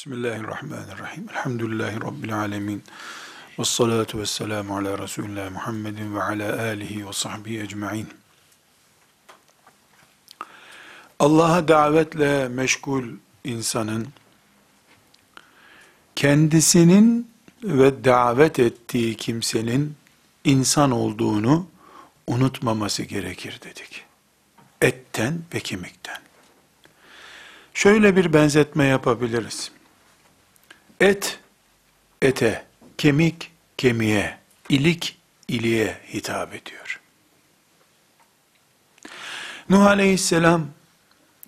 Bismillahirrahmanirrahim. Elhamdülillahi Rabbil alemin. Ve salatu ve selamu ala Resulullah Muhammedin ve ala alihi ve sahbihi ecma'in. Allah'a davetle meşgul insanın kendisinin ve davet ettiği kimsenin insan olduğunu unutmaması gerekir dedik. Etten ve kemikten. Şöyle bir benzetme yapabiliriz. Et, ete, kemik, kemiğe, ilik, iliğe hitap ediyor. Nuh Aleyhisselam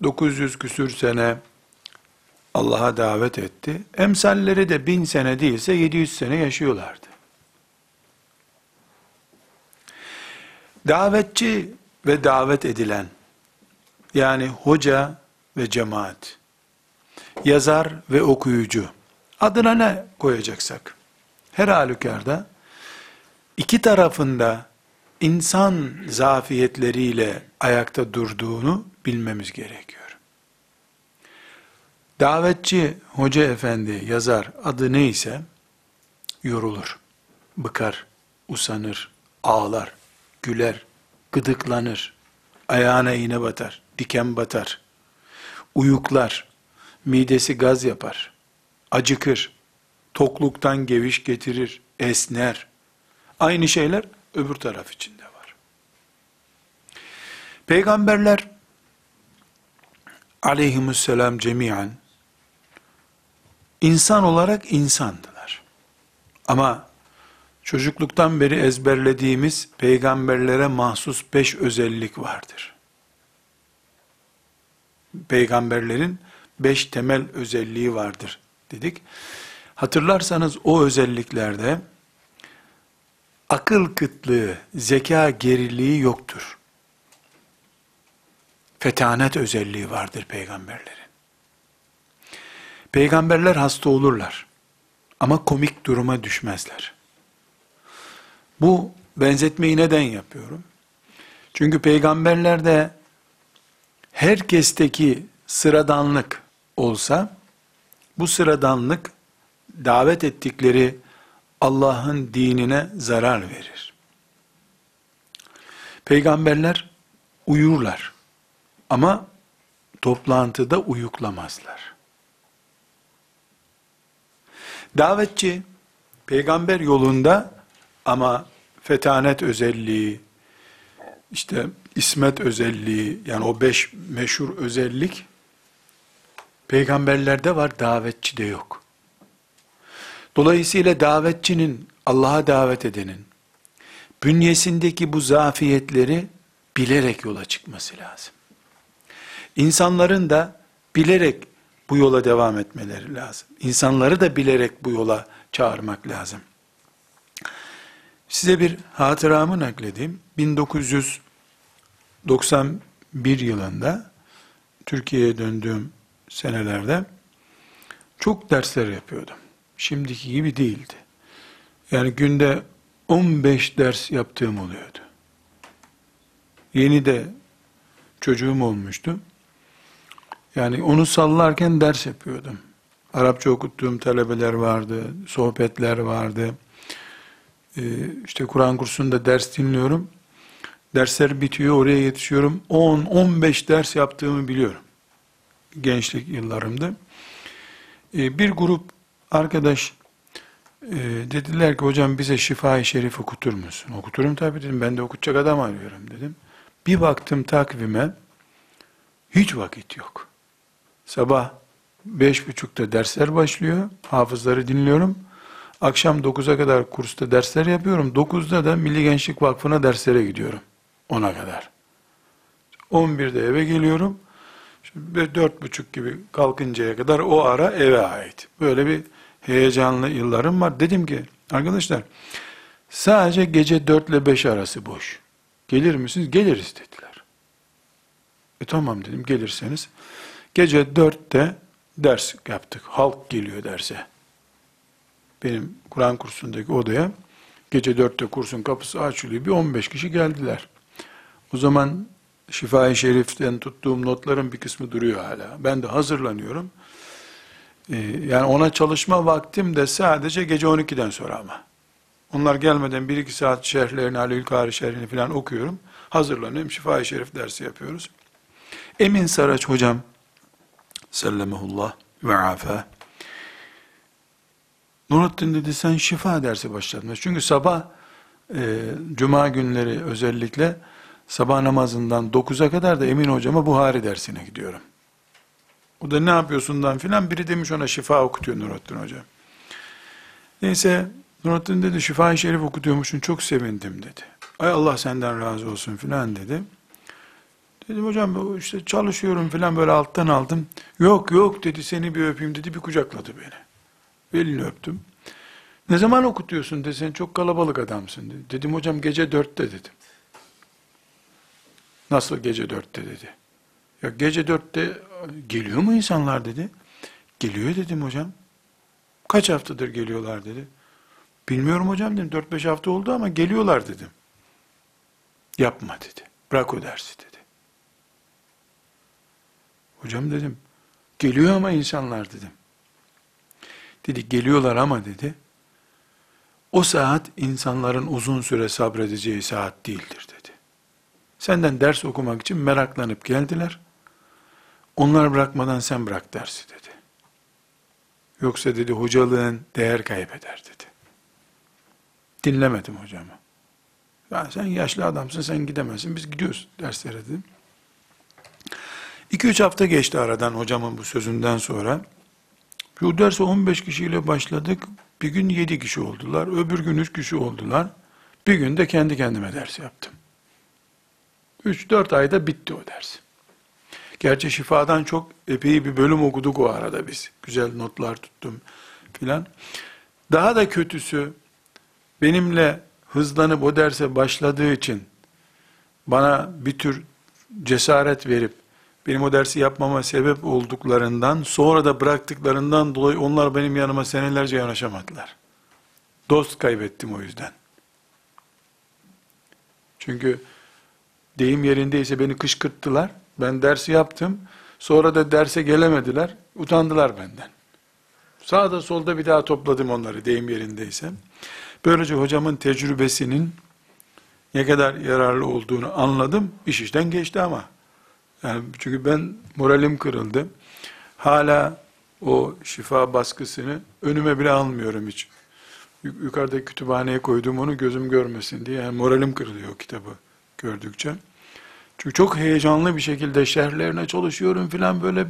900 küsür sene Allah'a davet etti. Emsalleri de bin sene değilse 700 sene yaşıyorlardı. Davetçi ve davet edilen, yani hoca ve cemaat, yazar ve okuyucu, adına ne koyacaksak, her halükarda, iki tarafında insan zafiyetleriyle ayakta durduğunu bilmemiz gerekiyor. Davetçi, hoca efendi, yazar adı neyse, yorulur, bıkar, usanır, ağlar, güler, gıdıklanır, ayağına iğne batar, diken batar, uyuklar, midesi gaz yapar, acıkır, tokluktan geviş getirir, esner. Aynı şeyler öbür taraf içinde var. Peygamberler aleyhisselam cemiyen insan olarak insandılar. Ama çocukluktan beri ezberlediğimiz peygamberlere mahsus beş özellik vardır. Peygamberlerin beş temel özelliği vardır dedik. Hatırlarsanız o özelliklerde akıl kıtlığı, zeka geriliği yoktur. Fetanet özelliği vardır peygamberlerin. Peygamberler hasta olurlar ama komik duruma düşmezler. Bu benzetmeyi neden yapıyorum? Çünkü peygamberlerde herkesteki sıradanlık olsa, bu sıradanlık davet ettikleri Allah'ın dinine zarar verir. Peygamberler uyurlar ama toplantıda uyuklamazlar. Davetçi peygamber yolunda ama fetanet özelliği, işte ismet özelliği, yani o beş meşhur özellik peygamberlerde var, davetçide yok. Dolayısıyla davetçinin, Allah'a davet edenin, bünyesindeki bu zafiyetleri bilerek yola çıkması lazım. İnsanların da bilerek bu yola devam etmeleri lazım. İnsanları da bilerek bu yola çağırmak lazım. Size bir hatıramı nakledeyim. 1991 yılında Türkiye'ye döndüğüm senelerde çok dersler yapıyordum. Şimdiki gibi değildi. Yani günde 15 ders yaptığım oluyordu. Yeni de çocuğum olmuştu. Yani onu sallarken ders yapıyordum. Arapça okuttuğum talebeler vardı, sohbetler vardı. Ee, işte Kur'an kursunda ders dinliyorum. Dersler bitiyor, oraya yetişiyorum. 10-15 ders yaptığımı biliyorum. Gençlik yıllarımda. Ee, bir grup arkadaş e, dediler ki hocam bize şifa-i şerif okutur musun? Okuturum tabii dedim. Ben de okutacak adam arıyorum dedim. Bir baktım takvime hiç vakit yok. Sabah beş buçukta dersler başlıyor. Hafızları dinliyorum. Akşam dokuza kadar kursta dersler yapıyorum. Dokuzda da Milli Gençlik Vakfı'na derslere gidiyorum. Ona kadar. On birde eve geliyorum. Dört buçuk gibi kalkıncaya kadar o ara eve ait. Böyle bir heyecanlı yıllarım var. Dedim ki arkadaşlar sadece gece dört ile beş arası boş. Gelir misiniz? Geliriz dediler. E tamam dedim gelirseniz. Gece dörtte ders yaptık. Halk geliyor derse. Benim Kur'an kursundaki odaya gece dörtte kursun kapısı açılıyor. Bir 15 kişi geldiler. O zaman Şifa-i Şerif'ten tuttuğum notların bir kısmı duruyor hala. Ben de hazırlanıyorum. Ee, yani ona çalışma vaktim de sadece gece 12'den sonra ama. Onlar gelmeden 1-2 saat şerhlerini, Alül Kari şerhini falan okuyorum. Hazırlanıyorum. Şifa-i Şerif dersi yapıyoruz. Emin Saraç hocam sellemehullah ve afa. Nurattin dedi sen şifa dersi başladın. Çünkü sabah e, cuma günleri özellikle sabah namazından 9'a kadar da Emin hocama Buhari dersine gidiyorum. O da ne yapıyorsundan filan biri demiş ona şifa okutuyor Nurattin Hoca. Neyse Nurattin dedi şifa-i şerif okutuyormuşsun çok sevindim dedi. Ay Allah senden razı olsun filan dedi. Dedim hocam işte çalışıyorum filan böyle alttan aldım. Yok yok dedi seni bir öpeyim dedi bir kucakladı beni. Elini öptüm. Ne zaman okutuyorsun dedi sen çok kalabalık adamsın dedi. Dedim hocam gece dörtte dedim. Nasıl gece dörtte dedi. Ya gece dörtte geliyor mu insanlar dedi. Geliyor dedim hocam. Kaç haftadır geliyorlar dedi. Bilmiyorum hocam dedim. Dört beş hafta oldu ama geliyorlar dedim. Yapma dedi. Bırak o dersi dedi. Hocam dedim. Geliyor ama insanlar dedim. Dedi geliyorlar ama dedi. O saat insanların uzun süre sabredeceği saat değildir dedi. Senden ders okumak için meraklanıp geldiler. Onlar bırakmadan sen bırak dersi dedi. Yoksa dedi hocalığın değer kaybeder dedi. Dinlemedim hocamı. Ya sen yaşlı adamsın sen gidemezsin biz gidiyoruz derslere dedim. 2-3 hafta geçti aradan hocamın bu sözünden sonra. Bu derse 15 kişiyle başladık. Bir gün 7 kişi oldular. Öbür gün 3 kişi oldular. Bir gün de kendi kendime ders yaptım. 3-4 ayda bitti o ders. Gerçi şifadan çok epey bir bölüm okuduk o arada biz. Güzel notlar tuttum filan. Daha da kötüsü benimle hızlanıp o derse başladığı için bana bir tür cesaret verip benim o dersi yapmama sebep olduklarından sonra da bıraktıklarından dolayı onlar benim yanıma senelerce yanaşamadılar. Dost kaybettim o yüzden. Çünkü deyim yerindeyse beni kışkırttılar. Ben dersi yaptım. Sonra da derse gelemediler. Utandılar benden. Sağda solda bir daha topladım onları deyim yerindeyse. Böylece hocamın tecrübesinin ne kadar yararlı olduğunu anladım. İş işten geçti ama. Yani çünkü ben moralim kırıldı. Hala o şifa baskısını önüme bile almıyorum hiç. Yukarıda kütüphaneye koydum onu gözüm görmesin diye. Yani moralim kırılıyor o kitabı gördükçe. Çünkü çok heyecanlı bir şekilde şerhlerine çalışıyorum filan böyle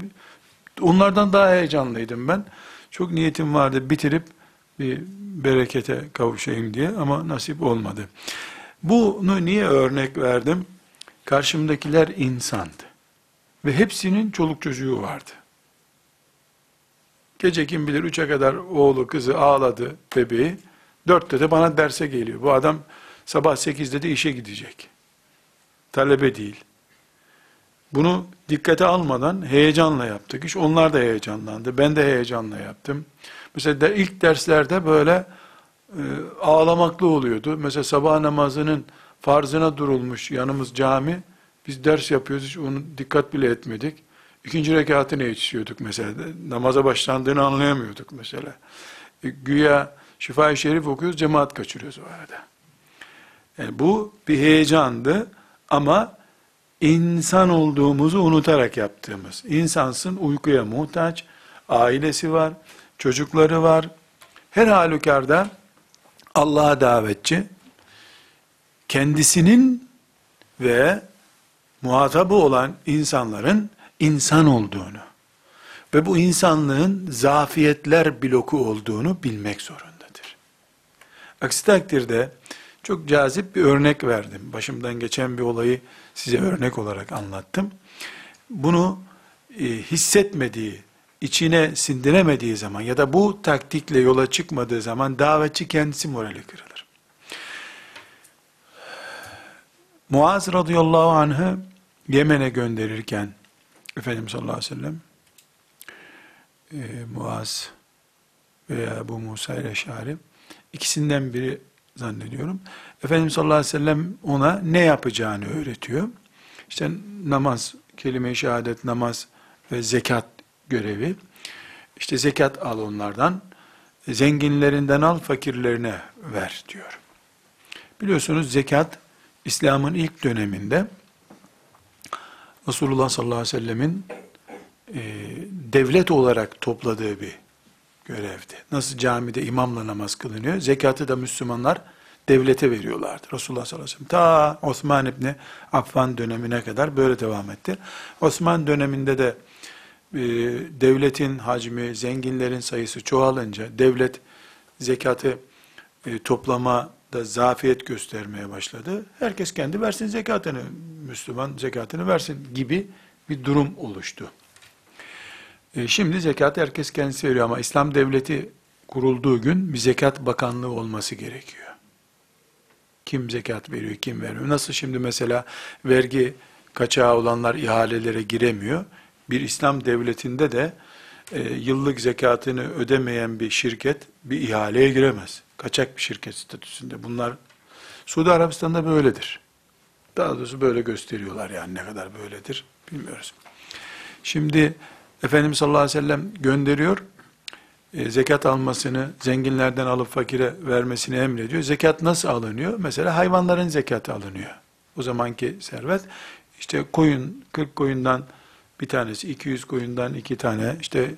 onlardan daha heyecanlıydım ben. Çok niyetim vardı bitirip bir berekete kavuşayım diye ama nasip olmadı. Bunu niye örnek verdim? Karşımdakiler insandı. Ve hepsinin çoluk çocuğu vardı. Gece kim bilir üçe kadar oğlu kızı ağladı bebeği. Dörtte de bana derse geliyor. Bu adam sabah sekizde de işe gidecek. Talebe değil. Bunu dikkate almadan heyecanla yaptık. İş onlar da heyecanlandı. Ben de heyecanla yaptım. Mesela de ilk derslerde böyle e, ağlamaklı oluyordu. Mesela sabah namazının farzına durulmuş yanımız cami. Biz ders yapıyoruz hiç onu dikkat bile etmedik. İkinci rekatına yetişiyorduk mesela. Namaza başlandığını anlayamıyorduk mesela. E, güya şifa-i şerif okuyoruz, cemaat kaçırıyoruz o arada. Yani bu bir heyecandı ama insan olduğumuzu unutarak yaptığımız. İnsansın uykuya muhtaç, ailesi var, çocukları var. Her halükarda Allah'a davetçi, kendisinin ve muhatabı olan insanların insan olduğunu ve bu insanlığın zafiyetler bloku olduğunu bilmek zorundadır. Aksi takdirde çok cazip bir örnek verdim. Başımdan geçen bir olayı size örnek olarak anlattım. Bunu e, hissetmediği, içine sindiremediği zaman ya da bu taktikle yola çıkmadığı zaman davetçi kendisi morali kırılır. Muaz radıyallahu anh'ı Yemen'e gönderirken Efendimiz sallallahu aleyhi ve sellem e, Muaz veya bu Musa ile Şari ikisinden biri zannediyorum. Efendimiz sallallahu aleyhi ve sellem ona ne yapacağını öğretiyor. İşte namaz, kelime-i şehadet, namaz ve zekat görevi. İşte zekat al onlardan, zenginlerinden al, fakirlerine ver diyor. Biliyorsunuz zekat, İslam'ın ilk döneminde, Resulullah sallallahu aleyhi ve sellemin e, devlet olarak topladığı bir görevdi. Nasıl camide imamla namaz kılınıyor, zekatı da Müslümanlar devlete veriyorlardı. Resulullah sallallahu aleyhi ve sellem ta Osman İbni Affan dönemine kadar böyle devam etti. Osman döneminde de e, devletin hacmi, zenginlerin sayısı çoğalınca devlet zekatı e, toplama da zafiyet göstermeye başladı. Herkes kendi versin zekatını, Müslüman zekatını versin gibi bir durum oluştu. E, şimdi zekat herkes kendisi veriyor ama İslam devleti kurulduğu gün bir zekat bakanlığı olması gerekiyor. Kim zekat veriyor, kim vermiyor. Nasıl şimdi mesela vergi kaçağı olanlar ihalelere giremiyor. Bir İslam devletinde de e, yıllık zekatını ödemeyen bir şirket bir ihaleye giremez. Kaçak bir şirket statüsünde. Bunlar Suudi Arabistan'da böyledir. Daha doğrusu böyle gösteriyorlar yani ne kadar böyledir bilmiyoruz. Şimdi Efendimiz sallallahu aleyhi ve sellem gönderiyor. E, zekat almasını zenginlerden alıp fakire vermesini emrediyor. Zekat nasıl alınıyor? Mesela hayvanların zekatı alınıyor. O zamanki servet işte koyun 40 koyundan bir tanesi 200 koyundan iki tane işte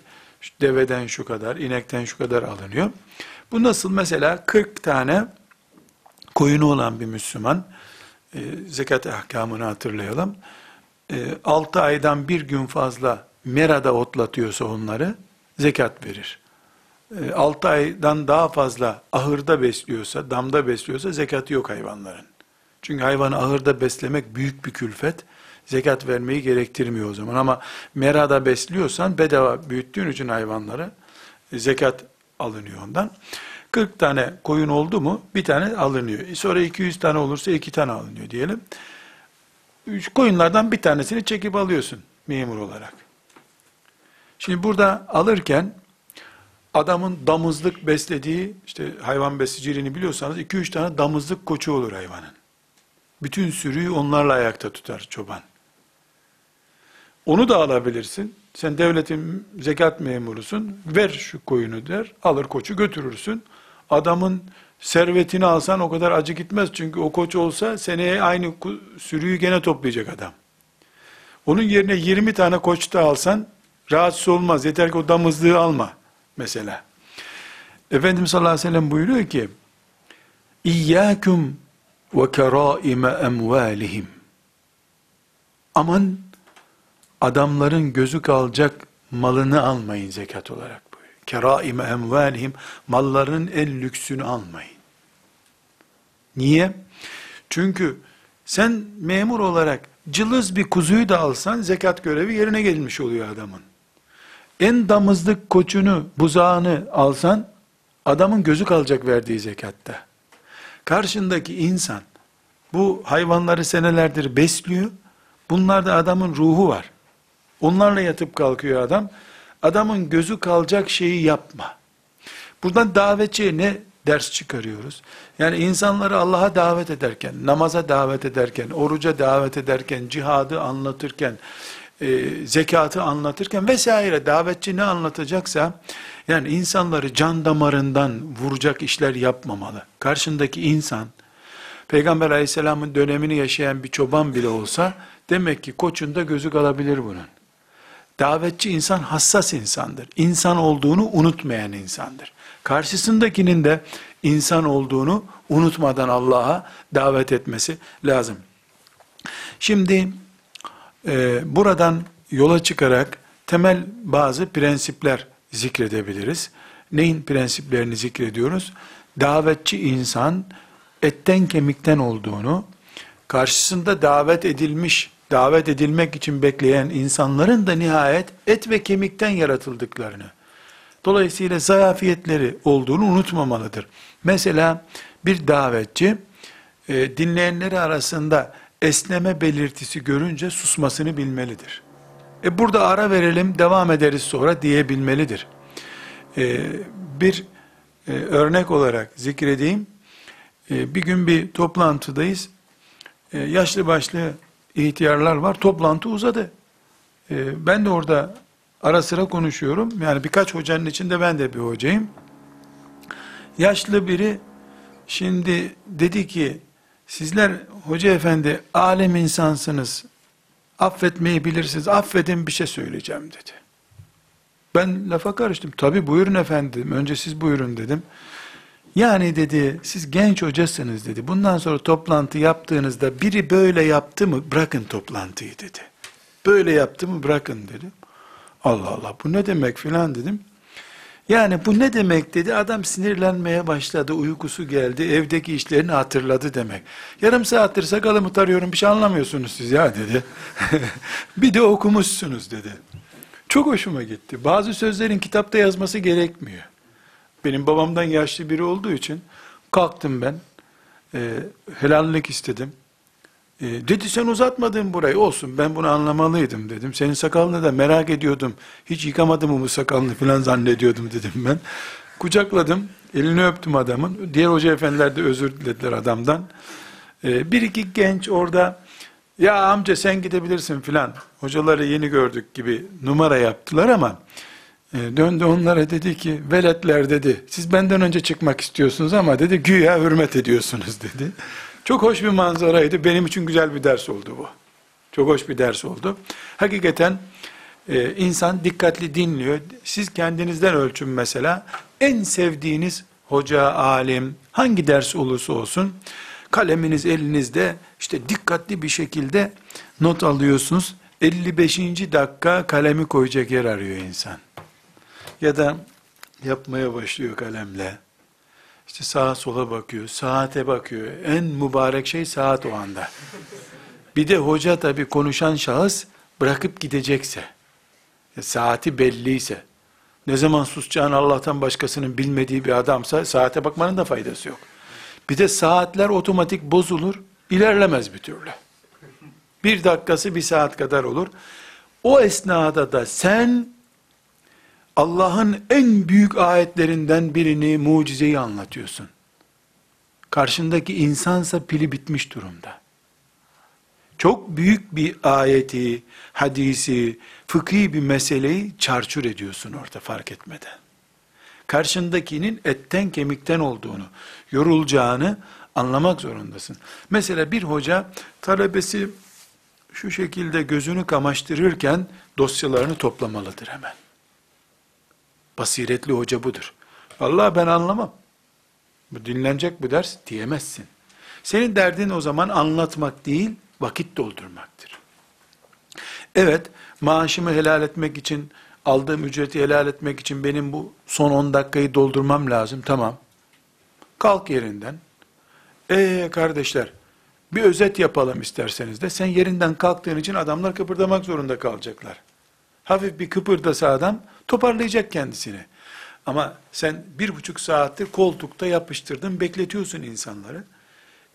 deveden şu kadar, inekten şu kadar alınıyor. Bu nasıl? Mesela 40 tane koyunu olan bir Müslüman, e, zekat ahkamını hatırlayalım. E, 6 aydan bir gün fazla merada otlatıyorsa onları zekat verir. 6 e, aydan daha fazla ahırda besliyorsa, damda besliyorsa zekatı yok hayvanların. Çünkü hayvanı ahırda beslemek büyük bir külfet. Zekat vermeyi gerektirmiyor o zaman. Ama merada besliyorsan bedava büyüttüğün için hayvanları e, zekat alınıyor ondan. 40 tane koyun oldu mu bir tane alınıyor. E, sonra 200 tane olursa iki tane alınıyor diyelim. Üç koyunlardan bir tanesini çekip alıyorsun memur olarak. Şimdi burada alırken adamın damızlık beslediği, işte hayvan besiciliğini biliyorsanız 2-3 tane damızlık koçu olur hayvanın. Bütün sürüyü onlarla ayakta tutar çoban. Onu da alabilirsin. Sen devletin zekat memurusun. Ver şu koyunu der. Alır koçu götürürsün. Adamın servetini alsan o kadar acı gitmez. Çünkü o koç olsa seneye aynı sürüyü gene toplayacak adam. Onun yerine 20 tane koç da alsan rahatsız olmaz. Yeter ki o damızlığı alma mesela. Efendimiz sallallahu aleyhi ve sellem buyuruyor ki İyyâküm ve kerâime emvâlihim Aman adamların gözü kalacak malını almayın zekat olarak buyuruyor. Keraime emvalihim malların en lüksünü almayın. Niye? Çünkü sen memur olarak cılız bir kuzuyu da alsan zekat görevi yerine gelmiş oluyor adamın. En damızlık koçunu, buzağını alsan adamın gözü kalacak verdiği zekatta. Karşındaki insan bu hayvanları senelerdir besliyor. Bunlarda adamın ruhu var. Onlarla yatıp kalkıyor adam. Adamın gözü kalacak şeyi yapma. Buradan davetçiye ne ders çıkarıyoruz? Yani insanları Allah'a davet ederken, namaza davet ederken, oruca davet ederken, cihadı anlatırken, e, zekatı anlatırken vesaire davetçi ne anlatacaksa, yani insanları can damarından vuracak işler yapmamalı. Karşındaki insan, Peygamber aleyhisselamın dönemini yaşayan bir çoban bile olsa, demek ki koçunda gözü kalabilir bunun. Davetçi insan hassas insandır. İnsan olduğunu unutmayan insandır. Karşısındakinin de insan olduğunu unutmadan Allah'a davet etmesi lazım. Şimdi e, buradan yola çıkarak temel bazı prensipler zikredebiliriz. Neyin prensiplerini zikrediyoruz? Davetçi insan etten kemikten olduğunu, karşısında davet edilmiş davet edilmek için bekleyen insanların da nihayet et ve kemikten yaratıldıklarını, dolayısıyla zayafiyetleri olduğunu unutmamalıdır. Mesela bir davetçi, e, dinleyenleri arasında esneme belirtisi görünce susmasını bilmelidir. E burada ara verelim, devam ederiz sonra diyebilmelidir. E, bir e, örnek olarak zikredeyim. E, bir gün bir toplantıdayız. E, yaşlı başlı ihtiyarlar var. Toplantı uzadı. Ee, ben de orada Ara sıra konuşuyorum. Yani birkaç hocanın içinde ben de bir hocayım. Yaşlı biri şimdi dedi ki sizler hoca efendi alem insansınız. Affetmeyi bilirsiniz. Affedin bir şey söyleyeceğim dedi. Ben lafa karıştım. Tabi buyurun efendim. Önce siz buyurun dedim. Yani dedi siz genç hocasınız dedi. Bundan sonra toplantı yaptığınızda biri böyle yaptı mı bırakın toplantıyı dedi. Böyle yaptı mı bırakın dedi. Allah Allah bu ne demek filan dedim. Yani bu ne demek dedi. Adam sinirlenmeye başladı. Uykusu geldi. Evdeki işlerini hatırladı demek. Yarım saattir sakalımı tarıyorum bir şey anlamıyorsunuz siz ya dedi. bir de okumuşsunuz dedi. Çok hoşuma gitti. Bazı sözlerin kitapta yazması gerekmiyor. Benim babamdan yaşlı biri olduğu için kalktım ben. E, helallik istedim. E, dedi sen uzatmadın burayı. Olsun ben bunu anlamalıydım dedim. Senin sakalını da merak ediyordum. Hiç yıkamadım mı bu sakalını falan zannediyordum dedim ben. Kucakladım. Elini öptüm adamın. Diğer hoca efendiler de özür dilediler adamdan. E, bir iki genç orada ya amca sen gidebilirsin filan. Hocaları yeni gördük gibi numara yaptılar ama e, döndü onlara dedi ki veletler dedi siz benden önce çıkmak istiyorsunuz ama dedi güya hürmet ediyorsunuz dedi. Çok hoş bir manzaraydı. Benim için güzel bir ders oldu bu. Çok hoş bir ders oldu. Hakikaten e, insan dikkatli dinliyor. Siz kendinizden ölçün mesela. En sevdiğiniz hoca, alim, hangi ders olursa olsun kaleminiz elinizde işte dikkatli bir şekilde not alıyorsunuz. 55. dakika kalemi koyacak yer arıyor insan. Ya da yapmaya başlıyor kalemle. İşte sağa sola bakıyor, saate bakıyor. En mübarek şey saat o anda. Bir de hoca tabi konuşan şahıs bırakıp gidecekse, saati belliyse, ne zaman susacağını Allah'tan başkasının bilmediği bir adamsa saate bakmanın da faydası yok. Bir de saatler otomatik bozulur, ilerlemez bir türlü. Bir dakikası bir saat kadar olur. O esnada da sen Allah'ın en büyük ayetlerinden birini, mucizeyi anlatıyorsun. Karşındaki insansa pili bitmiş durumda. Çok büyük bir ayeti, hadisi, fıkhi bir meseleyi çarçur ediyorsun orada fark etmeden. Karşındakinin etten kemikten olduğunu, yorulacağını anlamak zorundasın. Mesela bir hoca talebesi şu şekilde gözünü kamaştırırken dosyalarını toplamalıdır hemen. Basiretli hoca budur. Allah ben anlamam. Bu dinlenecek bu ders diyemezsin. Senin derdin o zaman anlatmak değil, vakit doldurmaktır. Evet, maaşımı helal etmek için, aldığım ücreti helal etmek için benim bu son 10 dakikayı doldurmam lazım. Tamam. Kalk yerinden. Ee kardeşler, bir özet yapalım isterseniz de. Sen yerinden kalktığın için adamlar kıpırdamak zorunda kalacaklar. Hafif bir kıpırdasa adam toparlayacak kendisini. Ama sen bir buçuk saattir koltukta yapıştırdın, bekletiyorsun insanları.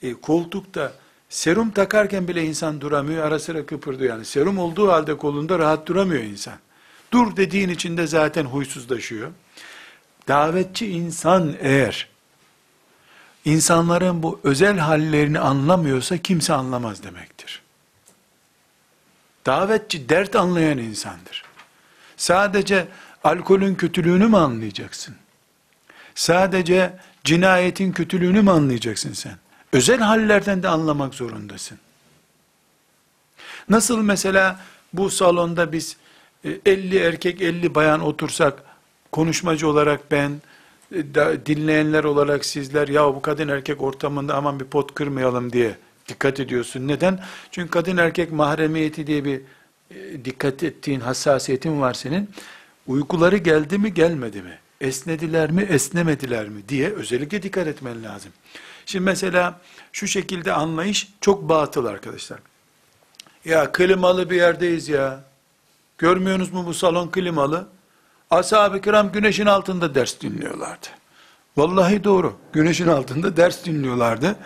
E, koltukta serum takarken bile insan duramıyor, ara sıra kıpırdıyor. Yani serum olduğu halde kolunda rahat duramıyor insan. Dur dediğin içinde zaten huysuzlaşıyor. Davetçi insan eğer insanların bu özel hallerini anlamıyorsa kimse anlamaz demektir. Davetçi dert anlayan insandır. Sadece alkolün kötülüğünü mü anlayacaksın? Sadece cinayetin kötülüğünü mü anlayacaksın sen? Özel hallerden de anlamak zorundasın. Nasıl mesela bu salonda biz 50 e, erkek 50 bayan otursak konuşmacı olarak ben e, dinleyenler olarak sizler ya bu kadın erkek ortamında aman bir pot kırmayalım diye dikkat ediyorsun. Neden? Çünkü kadın erkek mahremiyeti diye bir e, dikkat ettiğin hassasiyetin var senin. Uykuları geldi mi gelmedi mi? Esnediler mi esnemediler mi diye özellikle dikkat etmen lazım. Şimdi mesela şu şekilde anlayış çok batıl arkadaşlar. Ya klimalı bir yerdeyiz ya. Görmüyorsunuz mu bu salon klimalı? Ashab-ı kiram güneşin altında ders dinliyorlardı. Vallahi doğru. Güneşin altında ders dinliyorlardı.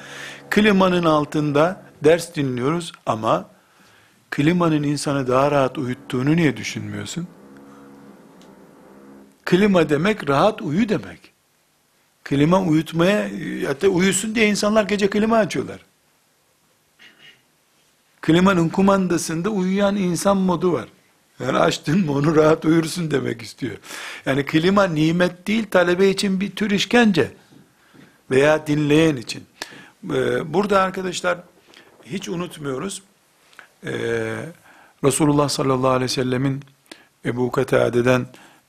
Klimanın altında ders dinliyoruz ama klimanın insanı daha rahat uyuttuğunu niye düşünmüyorsun? Klima demek rahat uyu demek. Klima uyutmaya, hatta uyusun diye insanlar gece klima açıyorlar. Klimanın kumandasında uyuyan insan modu var. Yani açtın mı onu rahat uyursun demek istiyor. Yani klima nimet değil talebe için bir tür işkence. Veya dinleyen için. Ee, burada arkadaşlar hiç unutmuyoruz. Ee, Resulullah sallallahu aleyhi ve sellemin Ebu Katade'den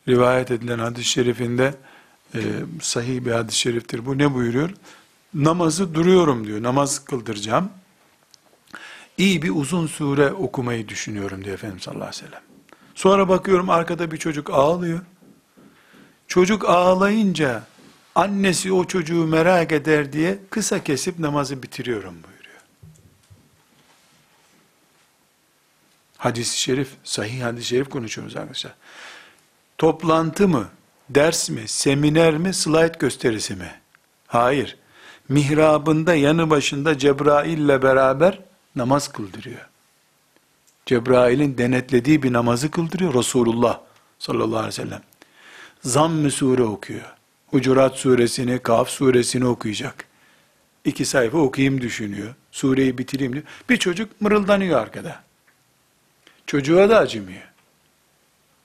rivayet edilen hadis-i şerifinde e, sahih bir hadis-i şeriftir. Bu ne buyuruyor? Namazı duruyorum diyor. Namaz kıldıracağım. İyi bir uzun sure okumayı düşünüyorum diyor Efendimiz sallallahu aleyhi ve sellem. Sonra bakıyorum arkada bir çocuk ağlıyor. Çocuk ağlayınca annesi o çocuğu merak eder diye kısa kesip namazı bitiriyorum buyuruyor. Hadis-i şerif, sahih hadis-i şerif konuşuyoruz arkadaşlar. Toplantı mı, ders mi, seminer mi, slide gösterisi mi? Hayır. Mihrabında yanı başında Cebrail ile beraber namaz kıldırıyor. Cebrail'in denetlediği bir namazı kıldırıyor Resulullah sallallahu aleyhi ve sellem. Zamm-ı sure okuyor. Hucurat suresini, Kaf suresini okuyacak. İki sayfa okuyayım düşünüyor. Sureyi bitireyim diyor. Bir çocuk mırıldanıyor arkada. Çocuğa da acımıyor.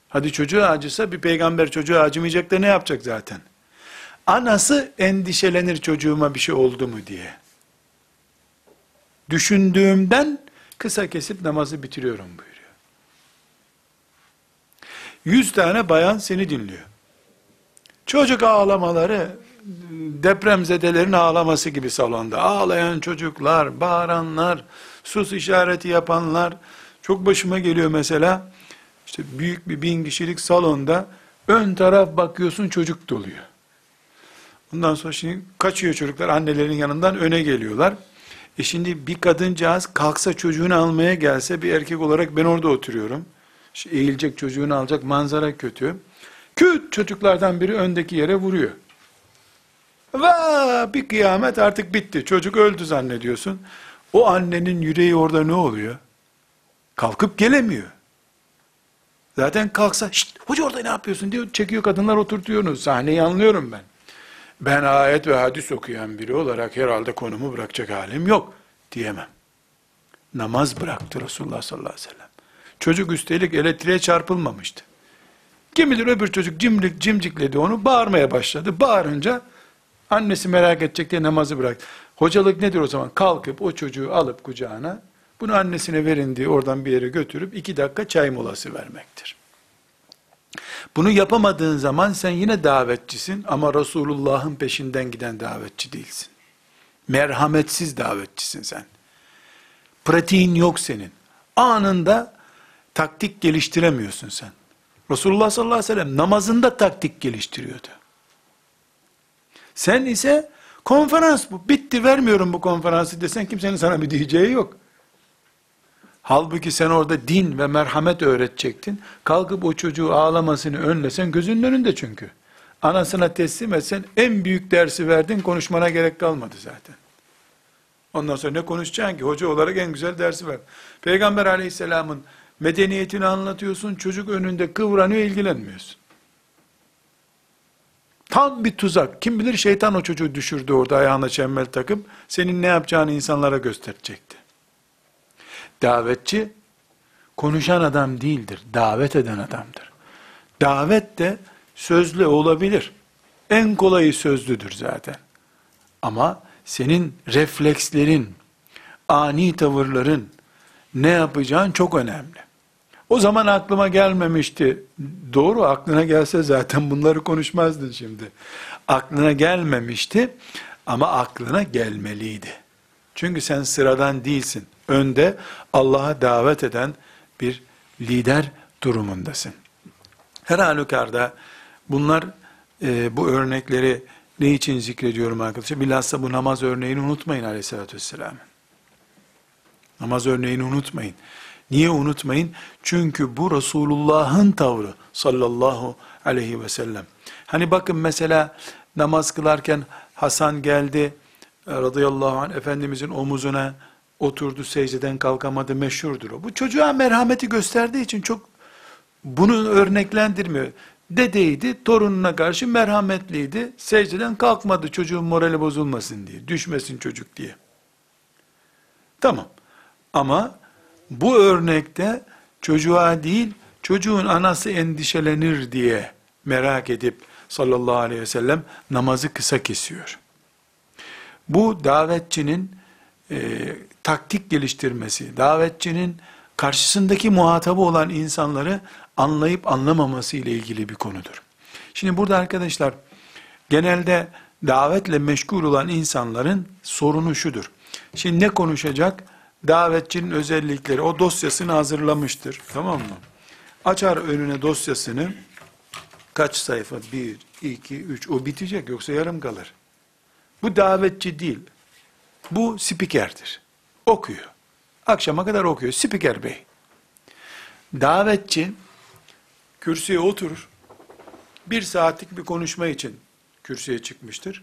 Hadi çocuğa acısa bir peygamber çocuğa acımayacak da ne yapacak zaten? Anası endişelenir çocuğuma bir şey oldu mu diye. Düşündüğümden kısa kesip namazı bitiriyorum buyuruyor. Yüz tane bayan seni dinliyor. Çocuk ağlamaları depremzedelerin ağlaması gibi salonda. Ağlayan çocuklar, bağıranlar, sus işareti yapanlar. Çok başıma geliyor mesela. İşte büyük bir bin kişilik salonda ön taraf bakıyorsun çocuk doluyor. Ondan sonra şimdi kaçıyor çocuklar annelerin yanından öne geliyorlar. E şimdi bir kadıncağız kalksa çocuğunu almaya gelse bir erkek olarak ben orada oturuyorum. İşte eğilecek çocuğunu alacak manzara kötü. Küt çocuklardan biri öndeki yere vuruyor. Va bir kıyamet artık bitti. Çocuk öldü zannediyorsun. O annenin yüreği orada ne oluyor? Kalkıp gelemiyor. Zaten kalksa, şşt hoca orada ne yapıyorsun diyor, çekiyor kadınlar oturtuyorsunuz. Sahneyi anlıyorum ben. Ben ayet ve hadis okuyan biri olarak herhalde konumu bırakacak halim yok diyemem. Namaz bıraktı Resulullah sallallahu aleyhi ve sellem. Çocuk üstelik elektriğe çarpılmamıştı. Kim bilir öbür çocuk cimrik cimcikledi onu, bağırmaya başladı. Bağırınca annesi merak edecek diye namazı bıraktı. Hocalık nedir o zaman? Kalkıp o çocuğu alıp kucağına, bunu annesine verin diye oradan bir yere götürüp iki dakika çay molası vermektir. Bunu yapamadığın zaman sen yine davetçisin ama Resulullah'ın peşinden giden davetçi değilsin. Merhametsiz davetçisin sen. Pratiğin yok senin. Anında taktik geliştiremiyorsun sen. Resulullah sallallahu aleyhi ve sellem namazında taktik geliştiriyordu. Sen ise konferans bu. Bitti vermiyorum bu konferansı desen kimsenin sana bir diyeceği yok. Halbuki sen orada din ve merhamet öğretecektin. Kalkıp o çocuğu ağlamasını önlesen gözünün önünde çünkü. Anasına teslim etsen en büyük dersi verdin konuşmana gerek kalmadı zaten. Ondan sonra ne konuşacaksın ki? Hoca olarak en güzel dersi ver. Peygamber aleyhisselamın medeniyetini anlatıyorsun, çocuk önünde kıvranıyor, ilgilenmiyorsun. Tam bir tuzak. Kim bilir şeytan o çocuğu düşürdü orada ayağına çembel takıp, senin ne yapacağını insanlara gösterecekti. Davetçi, konuşan adam değildir, davet eden adamdır. Davet de sözlü olabilir. En kolayı sözlüdür zaten. Ama senin reflekslerin, ani tavırların, ne yapacağın çok önemli. O zaman aklıma gelmemişti. Doğru aklına gelse zaten bunları konuşmazdın şimdi. Aklına gelmemişti ama aklına gelmeliydi. Çünkü sen sıradan değilsin. Önde Allah'a davet eden bir lider durumundasın. Her halükarda bunlar e, bu örnekleri ne için zikrediyorum arkadaşlar? Bilhassa bu namaz örneğini unutmayın aleyhissalatü vesselam. Namaz örneğini unutmayın. Niye unutmayın? Çünkü bu Resulullah'ın tavrı sallallahu aleyhi ve sellem. Hani bakın mesela namaz kılarken Hasan geldi radıyallahu anh Efendimizin omuzuna oturdu secdeden kalkamadı meşhurdur o. Bu çocuğa merhameti gösterdiği için çok bunu örneklendirmiyor. Dedeydi, torununa karşı merhametliydi. Secdeden kalkmadı çocuğun morali bozulmasın diye, düşmesin çocuk diye. Tamam. Ama bu örnekte çocuğa değil, çocuğun anası endişelenir diye merak edip sallallahu aleyhi ve sellem namazı kısa kesiyor. Bu davetçinin e, taktik geliştirmesi, davetçinin karşısındaki muhatabı olan insanları anlayıp anlamaması ile ilgili bir konudur. Şimdi burada arkadaşlar genelde davetle meşgul olan insanların sorunu şudur. Şimdi ne konuşacak? Davetçinin özellikleri, o dosyasını hazırlamıştır. Tamam mı? Açar önüne dosyasını, kaç sayfa? Bir, iki, üç, o bitecek yoksa yarım kalır. Bu davetçi değil. Bu spikerdir. Okuyor. Akşama kadar okuyor. Spiker bey. Davetçi kürsüye oturur. Bir saatlik bir konuşma için kürsüye çıkmıştır.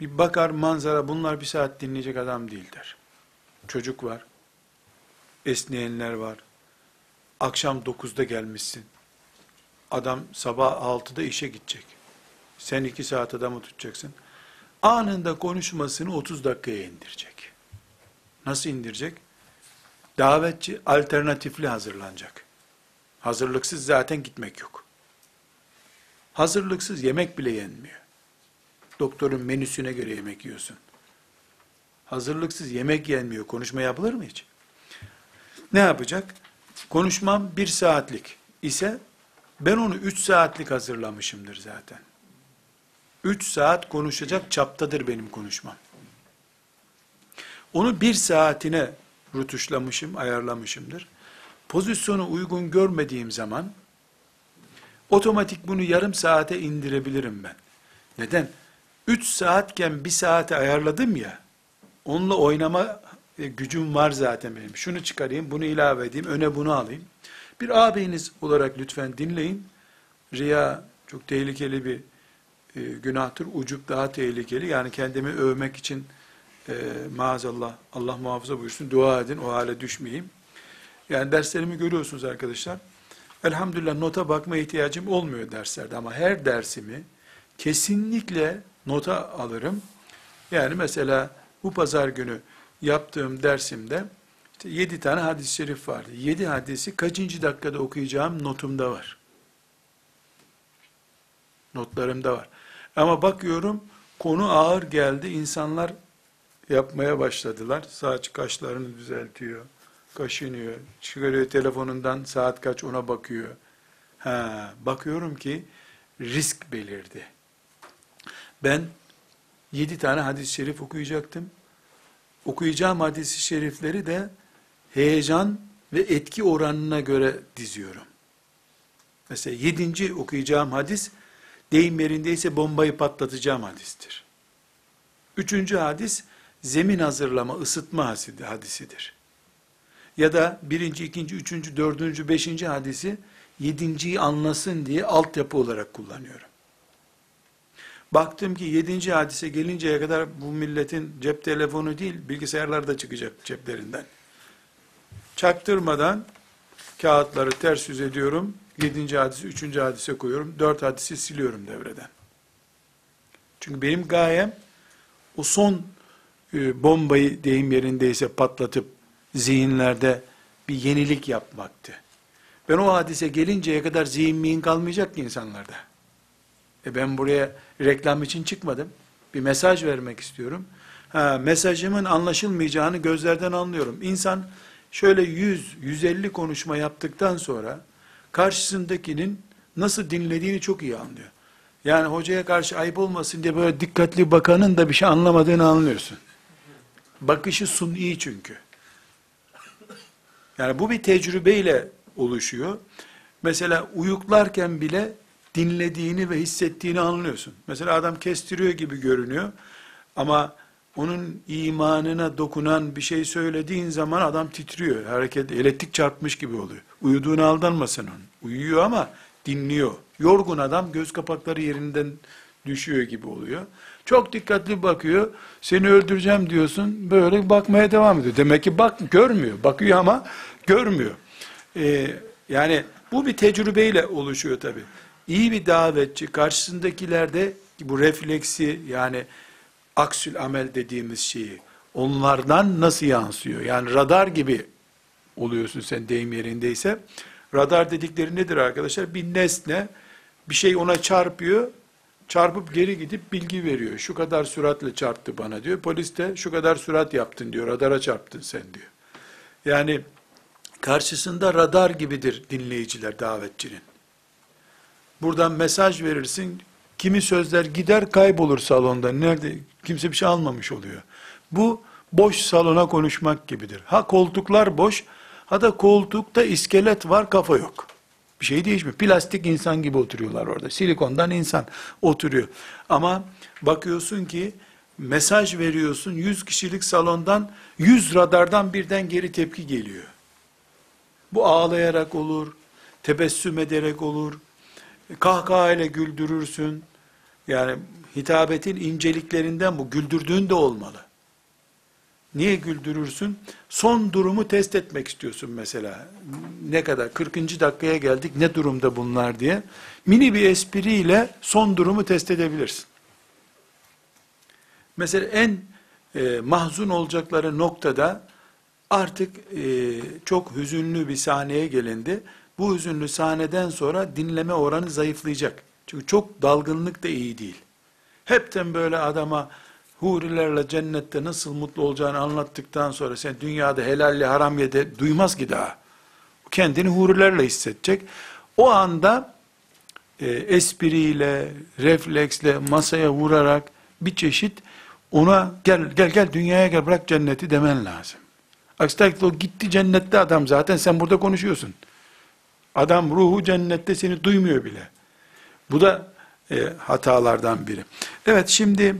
Bir bakar manzara bunlar bir saat dinleyecek adam değil der. Çocuk var. Esneyenler var. Akşam 9'da gelmişsin. Adam sabah 6'da işe gidecek. Sen 2 saat adamı tutacaksın. Anında konuşmasını 30 dakikaya indirecek. Nasıl indirecek? Davetçi alternatifli hazırlanacak. Hazırlıksız zaten gitmek yok. Hazırlıksız yemek bile yenmiyor. Doktorun menüsüne göre yemek yiyorsun. Hazırlıksız yemek yenmiyor. Konuşma yapılır mı hiç? Ne yapacak? Konuşmam bir saatlik ise ben onu üç saatlik hazırlamışımdır zaten. Üç saat konuşacak çaptadır benim konuşmam. Onu bir saatine rutuşlamışım, ayarlamışımdır. Pozisyonu uygun görmediğim zaman otomatik bunu yarım saate indirebilirim ben. Neden? Üç saatken bir saate ayarladım ya, onunla oynama e, gücüm var zaten benim. Şunu çıkarayım, bunu ilave edeyim, öne bunu alayım. Bir ağabeyiniz olarak lütfen dinleyin. Riya çok tehlikeli bir e, günahtır. Ucup daha tehlikeli. Yani kendimi övmek için e, maazallah Allah muhafaza buyursun dua edin o hale düşmeyeyim. Yani derslerimi görüyorsunuz arkadaşlar. Elhamdülillah nota bakma ihtiyacım olmuyor derslerde ama her dersimi kesinlikle nota alırım. Yani mesela bu pazar günü yaptığım dersimde işte 7 tane hadis-i şerif vardı. 7 hadisi kaçıncı dakikada okuyacağım notumda var. Notlarımda var. Ama bakıyorum konu ağır geldi. İnsanlar yapmaya başladılar. Saç kaşlarını düzeltiyor. Kaşınıyor. Çıkarıyor telefonundan saat kaç ona bakıyor. Ha, bakıyorum ki risk belirdi. Ben yedi tane hadis-i şerif okuyacaktım. Okuyacağım hadis-i şerifleri de heyecan ve etki oranına göre diziyorum. Mesela yedinci okuyacağım hadis, deyim yerindeyse bombayı patlatacağım hadistir. Üçüncü hadis, zemin hazırlama, ısıtma hadisidir. Ya da birinci, ikinci, üçüncü, dördüncü, beşinci hadisi, yedinciyi anlasın diye altyapı olarak kullanıyorum. Baktım ki yedinci hadise gelinceye kadar bu milletin cep telefonu değil, bilgisayarlar da çıkacak ceplerinden. Çaktırmadan kağıtları ters yüz ediyorum. Yedinci hadisi, üçüncü hadise koyuyorum. Dört hadisi siliyorum devreden. Çünkü benim gayem o son e, bombayı deyim yerindeyse patlatıp zihinlerde bir yenilik yapmaktı. Ben o hadise gelinceye kadar zihin mihin kalmayacak ki insanlarda. E ben buraya reklam için çıkmadım. Bir mesaj vermek istiyorum. Ha, mesajımın anlaşılmayacağını gözlerden anlıyorum. İnsan şöyle 100, 150 konuşma yaptıktan sonra karşısındakinin nasıl dinlediğini çok iyi anlıyor. Yani hocaya karşı ayıp olmasın diye böyle dikkatli bakanın da bir şey anlamadığını anlıyorsun. Bakışı sun iyi çünkü. Yani bu bir tecrübeyle oluşuyor. Mesela uyuklarken bile dinlediğini ve hissettiğini anlıyorsun. Mesela adam kestiriyor gibi görünüyor ama onun imanına dokunan bir şey söylediğin zaman adam titriyor. Hareket, elektrik çarpmış gibi oluyor. Uyuduğuna aldanmasın onun. Uyuyor ama dinliyor. Yorgun adam göz kapakları yerinden düşüyor gibi oluyor. Çok dikkatli bakıyor. Seni öldüreceğim diyorsun. Böyle bakmaya devam ediyor. Demek ki bak görmüyor. Bakıyor ama görmüyor. Ee, yani bu bir tecrübeyle oluşuyor tabi. İyi bir davetçi karşısındakilerde bu refleksi yani aksül amel dediğimiz şeyi onlardan nasıl yansıyor? Yani radar gibi oluyorsun sen deyim yerindeyse. Radar dedikleri nedir arkadaşlar? Bir nesne, bir şey ona çarpıyor, çarpıp geri gidip bilgi veriyor. Şu kadar süratle çarptı bana diyor. Polis de şu kadar sürat yaptın diyor, radara çarptın sen diyor. Yani karşısında radar gibidir dinleyiciler davetçinin. Buradan mesaj verirsin, kimi sözler gider kaybolur salonda. Nerede? Kimse bir şey almamış oluyor. Bu boş salona konuşmak gibidir. Ha koltuklar boş, ha da koltukta iskelet var, kafa yok. Bir şey değişmiyor. Plastik insan gibi oturuyorlar orada. Silikondan insan oturuyor. Ama bakıyorsun ki mesaj veriyorsun 100 kişilik salondan 100 radardan birden geri tepki geliyor. Bu ağlayarak olur, tebessüm ederek olur, kahkahayla güldürürsün. Yani hitabetin inceliklerinden bu güldürdüğün de olmalı. Niye güldürürsün? Son durumu test etmek istiyorsun mesela. Ne kadar? 40. dakikaya geldik. Ne durumda bunlar diye. Mini bir espriyle son durumu test edebilirsin. Mesela en e, mahzun olacakları noktada artık e, çok hüzünlü bir sahneye gelindi. Bu hüzünlü sahneden sonra dinleme oranı zayıflayacak. Çünkü çok dalgınlık da iyi değil. Hepten böyle adama hurilerle cennette nasıl mutlu olacağını anlattıktan sonra sen dünyada helalle haram yede duymaz ki daha. Kendini hurilerle hissedecek. O anda e, espriyle, refleksle, masaya vurarak bir çeşit ona gel gel gel dünyaya gel bırak cenneti demen lazım. Aksi takdirde o gitti cennette adam zaten sen burada konuşuyorsun. Adam ruhu cennette seni duymuyor bile. Bu da e, hatalardan biri. Evet şimdi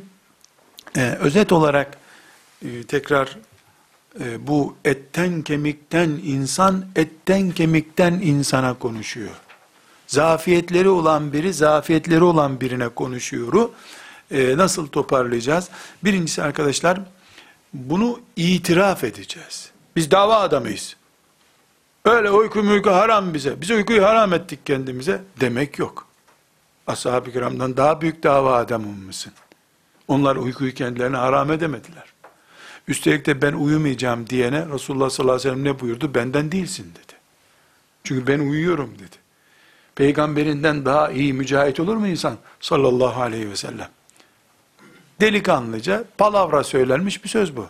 e, özet olarak e, tekrar e, bu etten kemikten insan etten kemikten insana konuşuyor. Zafiyetleri olan biri zafiyetleri olan birine konuşuyor. E, nasıl toparlayacağız? Birincisi arkadaşlar bunu itiraf edeceğiz. Biz dava adamıyız. Öyle uyku mülkü haram bize. Biz uykuyu haram ettik kendimize demek yok. Ashab-ı kiramdan daha büyük dava adamı mısın? Onlar uykuyu kendilerine haram edemediler. Üstelik de ben uyumayacağım diyene Resulullah sallallahu aleyhi ve sellem ne buyurdu? Benden değilsin dedi. Çünkü ben uyuyorum dedi. Peygamberinden daha iyi mücahit olur mu insan? Sallallahu aleyhi ve sellem. Delikanlıca palavra söylenmiş bir söz bu.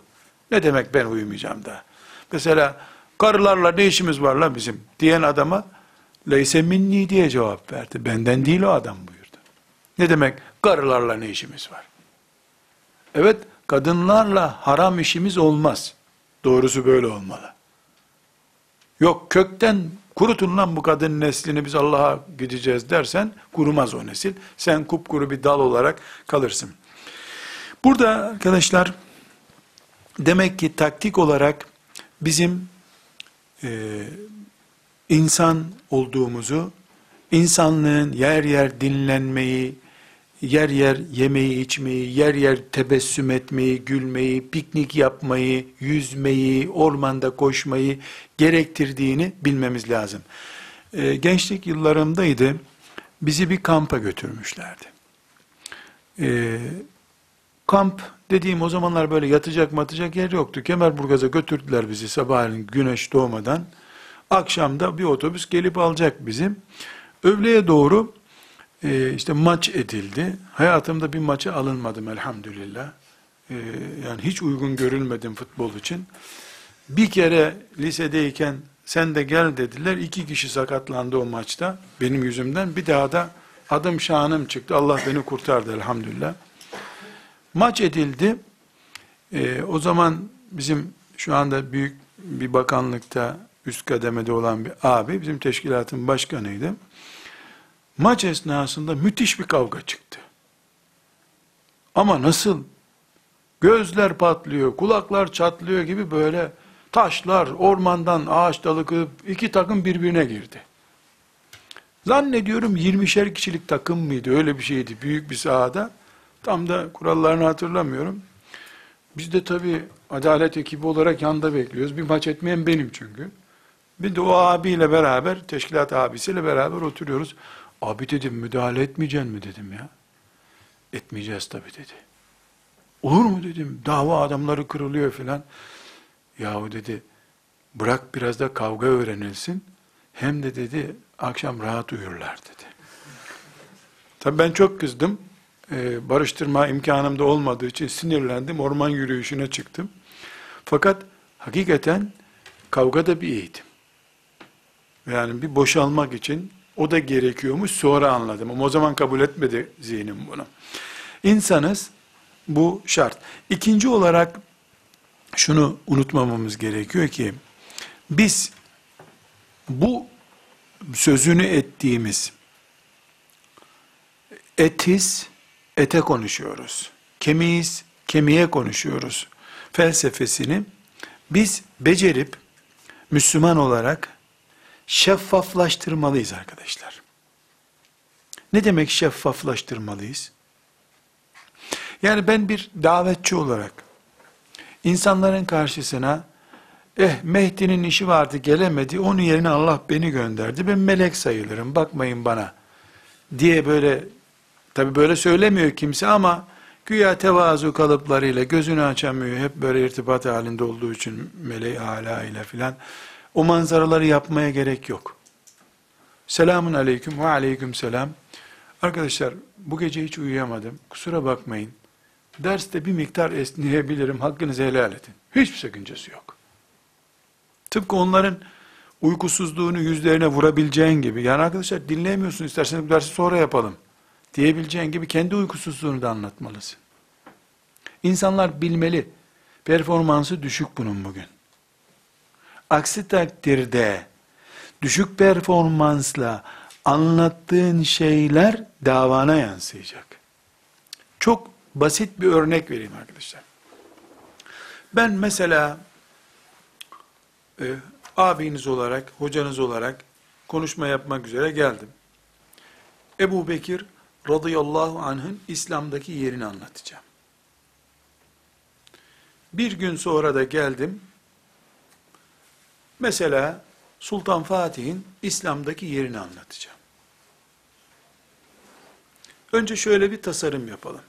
Ne demek ben uyumayacağım da? Mesela karılarla ne işimiz var la bizim diyen adama leyse minni diye cevap verdi. Benden değil o adam buyurdu. Ne demek karılarla ne işimiz var? Evet, kadınlarla haram işimiz olmaz. Doğrusu böyle olmalı. Yok kökten kurutun lan bu kadın neslini biz Allah'a gideceğiz dersen kurumaz o nesil. Sen kupkuru bir dal olarak kalırsın. Burada arkadaşlar demek ki taktik olarak bizim e, insan olduğumuzu, insanlığın yer yer dinlenmeyi, yer yer yemeği içmeyi, yer yer tebessüm etmeyi, gülmeyi, piknik yapmayı, yüzmeyi, ormanda koşmayı gerektirdiğini bilmemiz lazım. Ee, gençlik yıllarımdaydı, bizi bir kampa götürmüşlerdi. Ee, kamp dediğim o zamanlar böyle yatacak matacak yer yoktu. Kemerburgaz'a götürdüler bizi sabahleyin güneş doğmadan. Akşamda bir otobüs gelip alacak bizim. Öğleye doğru e, işte maç edildi. Hayatımda bir maça alınmadım elhamdülillah. E, yani hiç uygun görülmedim futbol için. Bir kere lisedeyken sen de gel dediler. İki kişi sakatlandı o maçta benim yüzümden. Bir daha da adım şanım çıktı. Allah beni kurtardı elhamdülillah. Maç edildi. E, o zaman bizim şu anda büyük bir bakanlıkta üst kademede olan bir abi bizim teşkilatın başkanıydı. Maç esnasında müthiş bir kavga çıktı. Ama nasıl? Gözler patlıyor, kulaklar çatlıyor gibi böyle taşlar ormandan ağaç dalı kırıp iki takım birbirine girdi. Zannediyorum 20'şer kişilik takım mıydı öyle bir şeydi büyük bir sahada. Tam da kurallarını hatırlamıyorum. Biz de tabi adalet ekibi olarak yanda bekliyoruz. Bir maç etmeyen benim çünkü. Bir de o abiyle beraber, teşkilat abisiyle beraber oturuyoruz. Abi dedim müdahale etmeyeceksin mi dedim ya. Etmeyeceğiz tabi dedi. Olur mu dedim. Dava adamları kırılıyor filan. Yahu dedi bırak biraz da kavga öğrenilsin. hem de dedi akşam rahat uyurlar dedi. Tabii ben çok kızdım. Ee, barıştırma imkanım da olmadığı için sinirlendim. Orman yürüyüşüne çıktım. Fakat hakikaten kavga da bir eğitim. Yani bir boşalmak için o da gerekiyormuş sonra anladım. Ama o zaman kabul etmedi zihnim bunu. İnsanız bu şart. İkinci olarak şunu unutmamamız gerekiyor ki biz bu sözünü ettiğimiz etiz, ete konuşuyoruz. Kemiğiz, kemiğe konuşuyoruz. Felsefesini biz becerip Müslüman olarak şeffaflaştırmalıyız arkadaşlar. Ne demek şeffaflaştırmalıyız? Yani ben bir davetçi olarak insanların karşısına eh Mehdi'nin işi vardı gelemedi onun yerine Allah beni gönderdi ben melek sayılırım bakmayın bana diye böyle tabi böyle söylemiyor kimse ama güya tevazu kalıplarıyla gözünü açamıyor hep böyle irtibat halinde olduğu için meleği ala ile filan o manzaraları yapmaya gerek yok. Selamun aleyküm ve aleyküm selam. Arkadaşlar bu gece hiç uyuyamadım. Kusura bakmayın. Derste bir miktar esneyebilirim. Hakkınızı helal edin. Hiçbir sakıncası yok. Tıpkı onların uykusuzluğunu yüzlerine vurabileceğin gibi. Yani arkadaşlar dinleyemiyorsun isterseniz bu dersi sonra yapalım. Diyebileceğin gibi kendi uykusuzluğunu da anlatmalısın. İnsanlar bilmeli. Performansı düşük bunun bugün. Aksi takdirde düşük performansla anlattığın şeyler davana yansıyacak. Çok basit bir örnek vereyim arkadaşlar. Ben mesela e, abiniz olarak, hocanız olarak konuşma yapmak üzere geldim. Ebu Bekir radıyallahu anh'ın İslam'daki yerini anlatacağım. Bir gün sonra da geldim, Mesela Sultan Fatih'in İslam'daki yerini anlatacağım. Önce şöyle bir tasarım yapalım.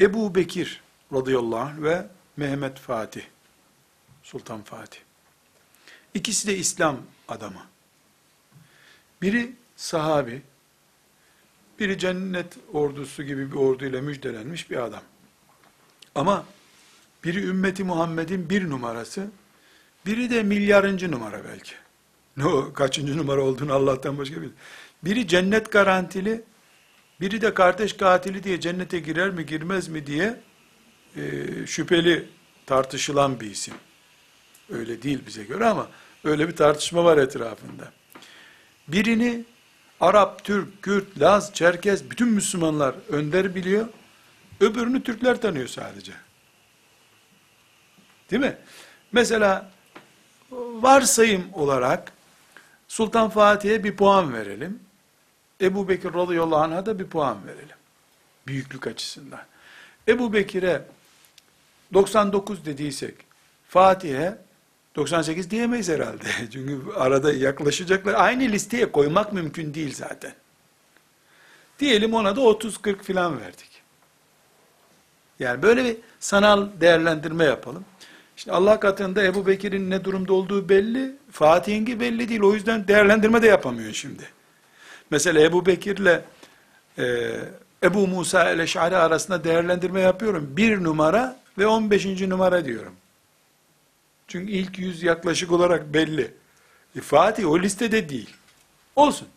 Ebu Bekir radıyallahu anh ve Mehmet Fatih, Sultan Fatih. İkisi de İslam adamı. Biri sahabi, biri cennet ordusu gibi bir orduyla müjdelenmiş bir adam. Ama biri ümmeti Muhammed'in bir numarası, biri de milyarıncı numara belki. Ne o kaçıncı numara olduğunu Allah'tan başka bilir. Biri cennet garantili, biri de kardeş katili diye cennete girer mi girmez mi diye e, şüpheli tartışılan bir isim. Öyle değil bize göre ama öyle bir tartışma var etrafında. Birini Arap, Türk, Kürt, Laz, Çerkez bütün Müslümanlar önder biliyor. Öbürünü Türkler tanıyor sadece. Değil mi? Mesela varsayım olarak Sultan Fatih'e bir puan verelim. Ebu Bekir radıyallahu anh'a da bir puan verelim. Büyüklük açısından. Ebu Bekir'e 99 dediysek, Fatih'e 98 diyemeyiz herhalde. Çünkü arada yaklaşacaklar. Aynı listeye koymak mümkün değil zaten. Diyelim ona da 30-40 filan verdik. Yani böyle bir sanal değerlendirme yapalım. Şimdi Allah katında Ebu Bekir'in ne durumda olduğu belli, Fatih'inki belli değil. O yüzden değerlendirme de yapamıyor şimdi. Mesela Ebu Bekir'le e, Ebu Musa el-Eş'ari arasında değerlendirme yapıyorum. Bir numara ve on beşinci numara diyorum. Çünkü ilk yüz yaklaşık olarak belli. E, Fatih o listede değil. Olsun.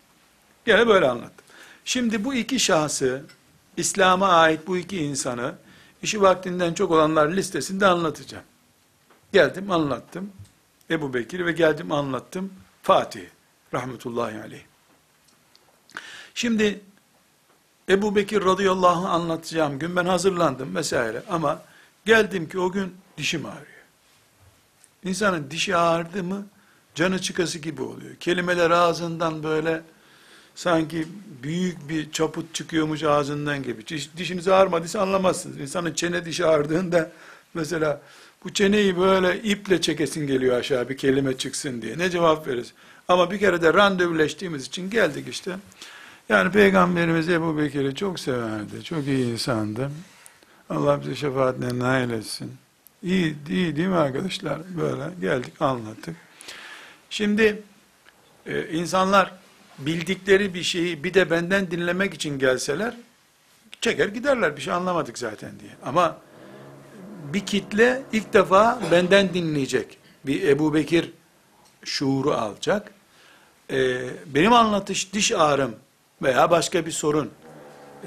Gene böyle anlattım. Şimdi bu iki şahsı, İslam'a ait bu iki insanı, işi vaktinden çok olanlar listesinde anlatacağım. Geldim anlattım. Ebu Bekir ve geldim anlattım. Fatih rahmetullahi aleyh. Şimdi Ebu Bekir radıyallahu anh anlatacağım gün ben hazırlandım vesaire ama geldim ki o gün dişim ağrıyor. İnsanın dişi ağrıdı mı canı çıkası gibi oluyor. Kelimeler ağzından böyle sanki büyük bir çaput çıkıyormuş ağzından gibi. Diş, dişiniz ağrımadıysa anlamazsınız. İnsanın çene dişi ağrıdığında mesela bu çeneyi böyle iple çekesin geliyor aşağı bir kelime çıksın diye. Ne cevap veririz? Ama bir kere de randevuleştiğimiz için geldik işte. Yani Peygamberimiz Ebu Bekir'i çok severdi. Çok iyi insandı. Allah bize şefaatine nail etsin. İyi, iyi değil mi arkadaşlar? Böyle geldik anlattık. Şimdi Ee, insanlar bildikleri bir şeyi bir de benden dinlemek için gelseler, çeker giderler bir şey anlamadık zaten diye. Ama bir kitle ilk defa benden dinleyecek. Bir Ebu Bekir şuuru alacak. Ee, benim anlatış diş ağrım veya başka bir sorun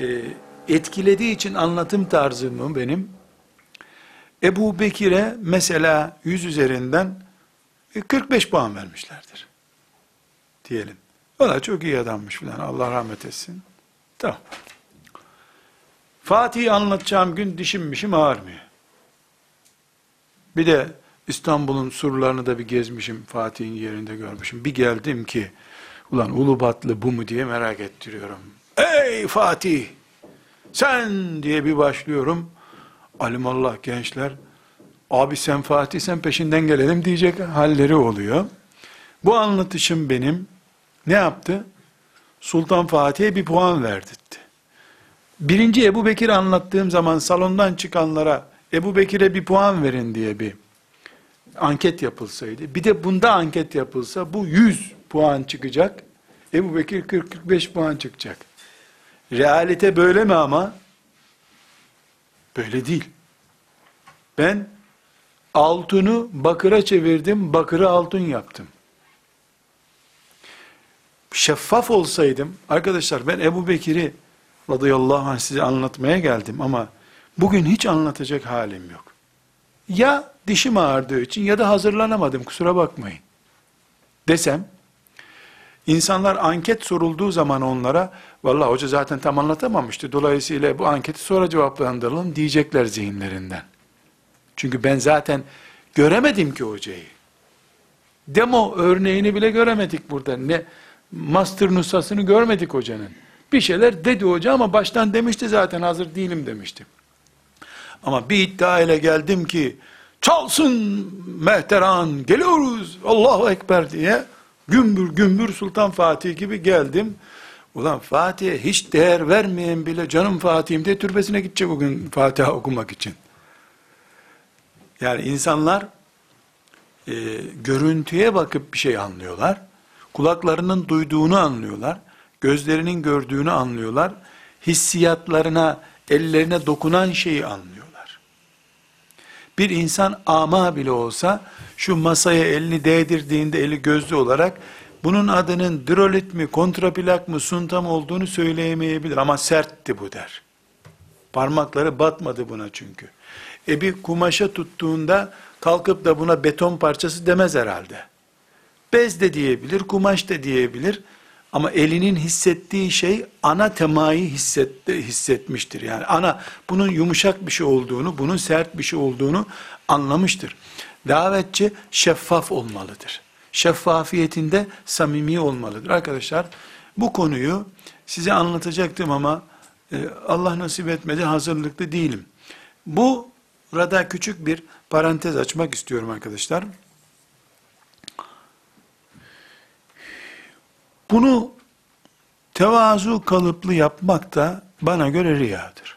e, etkilediği için anlatım tarzımı benim Ebu Bekir'e mesela 100 üzerinden 45 puan vermişlerdir. Diyelim. Da çok iyi adammış filan. Allah rahmet etsin. Tamam. Fatih'i anlatacağım gün dişimmişim ağrımıyor. Bir de İstanbul'un surlarını da bir gezmişim, Fatih'in yerinde görmüşüm. Bir geldim ki, ulan Ulubatlı bu mu diye merak ettiriyorum. Ey Fatih! Sen diye bir başlıyorum. Alimallah gençler, abi sen Fatih sen peşinden gelelim diyecek halleri oluyor. Bu anlatışım benim ne yaptı? Sultan Fatih'e bir puan verdirtti. Birinci Ebu Bekir anlattığım zaman salondan çıkanlara Ebu Bekir'e bir puan verin diye bir anket yapılsaydı, bir de bunda anket yapılsa bu 100 puan çıkacak, Ebu Bekir 40-45 puan çıkacak. Realite böyle mi ama? Böyle değil. Ben altını bakıra çevirdim, bakırı altın yaptım. Şeffaf olsaydım, arkadaşlar ben Ebu Bekir'i radıyallahu anh size anlatmaya geldim ama bugün hiç anlatacak halim yok. Ya dişim ağrıdığı için ya da hazırlanamadım kusura bakmayın. Desem, insanlar anket sorulduğu zaman onlara, vallahi hoca zaten tam anlatamamıştı, dolayısıyla bu anketi sonra cevaplandıralım diyecekler zihinlerinden. Çünkü ben zaten göremedim ki hocayı. Demo örneğini bile göremedik burada. Ne master nusasını görmedik hocanın. Bir şeyler dedi hoca ama baştan demişti zaten hazır değilim demişti. Ama bir iddia ile geldim ki çalsın mehteran geliyoruz Allahu Ekber diye gümbür gümbür Sultan Fatih gibi geldim. Ulan Fatih'e hiç değer vermeyen bile canım Fatih'im diye türbesine gidecek bugün Fatiha okumak için. Yani insanlar e, görüntüye bakıp bir şey anlıyorlar. Kulaklarının duyduğunu anlıyorlar. Gözlerinin gördüğünü anlıyorlar. Hissiyatlarına, ellerine dokunan şeyi anlıyorlar. Bir insan ama bile olsa şu masaya elini değdirdiğinde eli gözlü olarak bunun adının drolit mi, kontraplak mı, suntam olduğunu söyleyemeyebilir ama sertti bu der. Parmakları batmadı buna çünkü. E bir kumaşa tuttuğunda kalkıp da buna beton parçası demez herhalde. Bez de diyebilir, kumaş da diyebilir. Ama elinin hissettiği şey ana temayı hissetti, hissetmiştir. Yani ana bunun yumuşak bir şey olduğunu, bunun sert bir şey olduğunu anlamıştır. Davetçi şeffaf olmalıdır. Şeffafiyetinde samimi olmalıdır. Arkadaşlar bu konuyu size anlatacaktım ama e, Allah nasip etmedi hazırlıklı değilim. Bu Burada küçük bir parantez açmak istiyorum arkadaşlar. Bunu tevazu kalıplı yapmak da bana göre riyadır.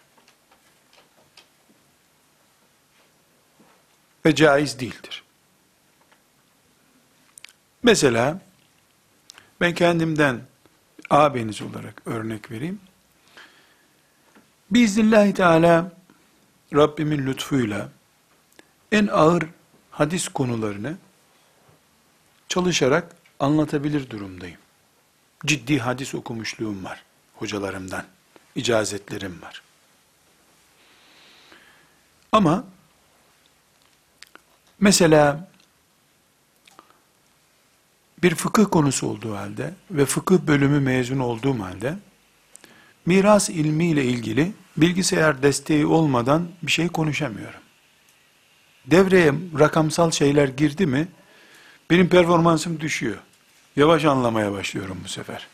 Ve caiz değildir. Mesela ben kendimden abiniz olarak örnek vereyim. Biiznillahü Teala Rabbimin lütfuyla en ağır hadis konularını çalışarak anlatabilir durumdayım. Ciddi hadis okumuşluğum var hocalarımdan. icazetlerim var. Ama mesela bir fıkıh konusu olduğu halde ve fıkıh bölümü mezun olduğum halde miras ilmiyle ilgili bilgisayar desteği olmadan bir şey konuşamıyorum. Devreye rakamsal şeyler girdi mi, benim performansım düşüyor. Yavaş anlamaya başlıyorum bu sefer.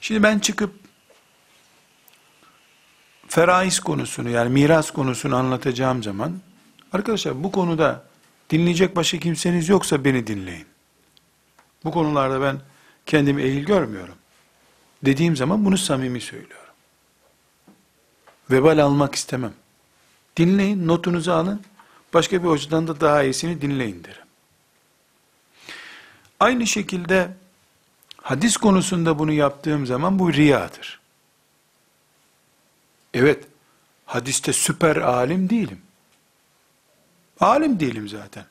Şimdi ben çıkıp feraiz konusunu yani miras konusunu anlatacağım zaman arkadaşlar bu konuda dinleyecek başka kimseniz yoksa beni dinleyin. Bu konularda ben kendimi eğil görmüyorum. Dediğim zaman bunu samimi söylüyorum. Vebal almak istemem. Dinleyin, notunuzu alın. Başka bir hocadan da daha iyisini dinleyin derim. Aynı şekilde hadis konusunda bunu yaptığım zaman bu riyadır. Evet, hadiste süper alim değilim. Alim değilim zaten.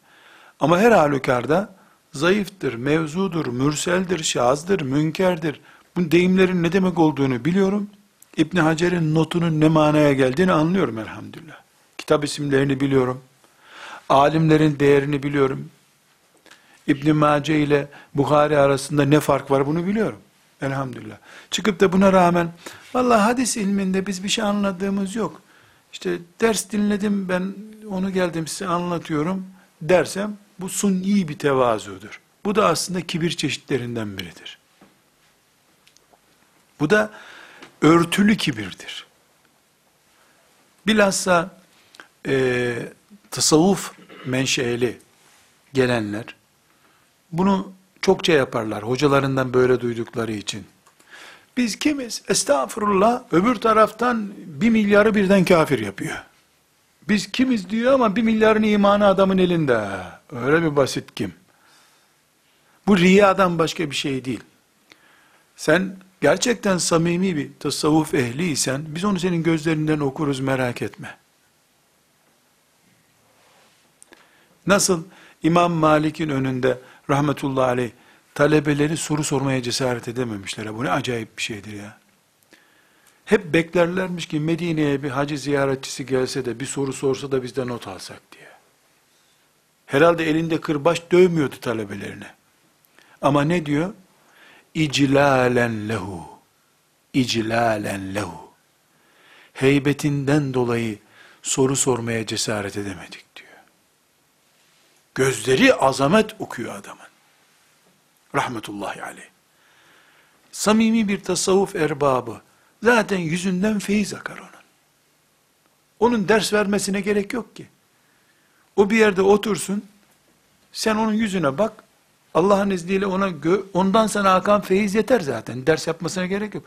Ama her halükarda zayıftır, mevzudur, mürseldir, şazdır, münkerdir. Bu deyimlerin ne demek olduğunu biliyorum. İbn Hacer'in notunun ne manaya geldiğini anlıyorum elhamdülillah. Kitap isimlerini biliyorum. Alimlerin değerini biliyorum. İbn Mace ile Bukhari arasında ne fark var bunu biliyorum. Elhamdülillah. Çıkıp da buna rağmen vallahi hadis ilminde biz bir şey anladığımız yok. İşte ders dinledim ben onu geldim size anlatıyorum dersem bu suni bir tevazudur. Bu da aslında kibir çeşitlerinden biridir. Bu da örtülü kibirdir. Bilhassa e, tasavvuf menşeli gelenler bunu çokça yaparlar hocalarından böyle duydukları için. Biz kimiz? Estağfurullah öbür taraftan bir milyarı birden kafir yapıyor. Biz kimiz diyor ama bir milyarın imanı adamın elinde. Öyle bir basit kim? Bu riyadan başka bir şey değil. Sen gerçekten samimi bir tasavvuf ehliysen biz onu senin gözlerinden okuruz merak etme. Nasıl İmam Malik'in önünde rahmetullahi aleyh talebeleri soru sormaya cesaret edememişler. Bu ne acayip bir şeydir ya. Hep beklerlermiş ki Medine'ye bir hacı ziyaretçisi gelse de bir soru sorsa da biz de not alsak diye. Herhalde elinde kırbaç dövmüyordu talebelerine. Ama ne diyor? İclalen lehu. İclalen lehu. Heybetinden dolayı soru sormaya cesaret edemedik. Gözleri azamet okuyor adamın. Rahmetullahi aleyh. Samimi bir tasavvuf erbabı. Zaten yüzünden feyiz akar onun. Onun ders vermesine gerek yok ki. O bir yerde otursun, sen onun yüzüne bak, Allah'ın izniyle ona ondan sana akan feyiz yeter zaten. Ders yapmasına gerek yok.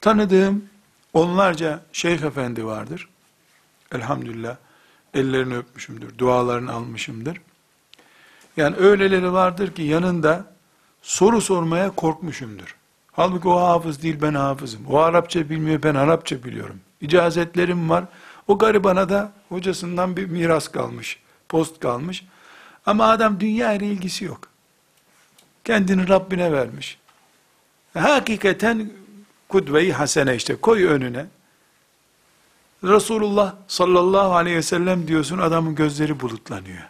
Tanıdığım onlarca şeyh efendi vardır. Elhamdülillah. Ellerini öpmüşümdür. Dualarını almışımdır. Yani öyleleri vardır ki yanında soru sormaya korkmuşumdur. Halbuki o hafız değil ben hafızım. O Arapça bilmiyor ben Arapça biliyorum. İcazetlerim var. O garibana da hocasından bir miras kalmış. Post kalmış. Ama adam dünya ile ilgisi yok. Kendini Rabbine vermiş. Hakikaten kudve-i hasene işte koy önüne. Resulullah sallallahu aleyhi ve sellem diyorsun adamın gözleri bulutlanıyor.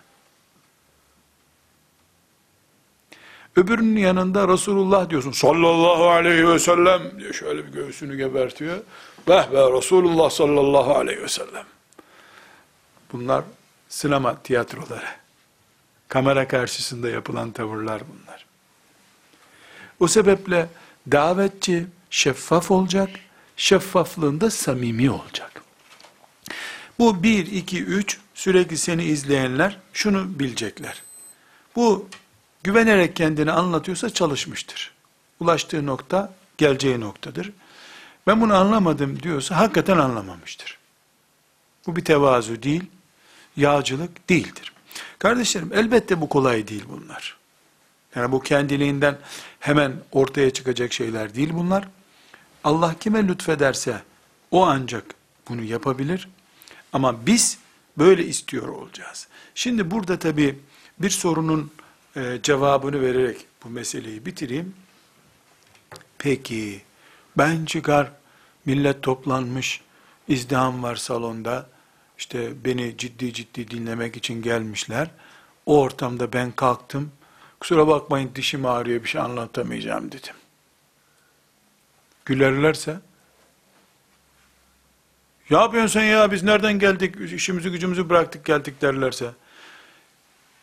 Öbürünün yanında Resulullah diyorsun. Sallallahu aleyhi ve sellem diye şöyle bir göğsünü gebertiyor. Beh be Resulullah sallallahu aleyhi ve sellem. Bunlar sinema tiyatroları. Kamera karşısında yapılan tavırlar bunlar. O sebeple davetçi şeffaf olacak, şeffaflığında samimi olacak. Bu bir, iki, üç sürekli seni izleyenler şunu bilecekler. Bu güvenerek kendini anlatıyorsa çalışmıştır. Ulaştığı nokta geleceği noktadır. Ben bunu anlamadım diyorsa hakikaten anlamamıştır. Bu bir tevazu değil, yağcılık değildir. Kardeşlerim elbette bu kolay değil bunlar. Yani bu kendiliğinden hemen ortaya çıkacak şeyler değil bunlar. Allah kime lütfederse o ancak bunu yapabilir. Ama biz böyle istiyor olacağız. Şimdi burada tabi bir sorunun e, cevabını vererek bu meseleyi bitireyim. Peki ben çıkar millet toplanmış izdiham var salonda işte beni ciddi ciddi dinlemek için gelmişler. O ortamda ben kalktım. Kusura bakmayın dişim ağrıyor bir şey anlatamayacağım dedim. Gülerlerse ya yapıyorsun sen ya biz nereden geldik işimizi gücümüzü bıraktık geldik derlerse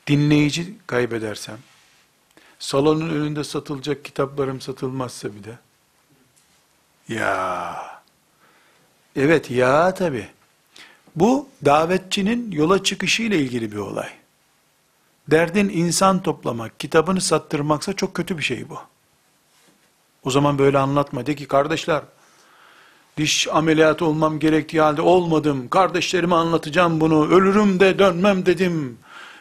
dinleyici kaybedersem, salonun önünde satılacak kitaplarım satılmazsa bir de, ya, evet ya tabi, bu davetçinin yola çıkışı ile ilgili bir olay. Derdin insan toplamak, kitabını sattırmaksa çok kötü bir şey bu. O zaman böyle anlatma. De ki kardeşler, diş ameliyatı olmam gerektiği halde olmadım. Kardeşlerime anlatacağım bunu. Ölürüm de dönmem dedim.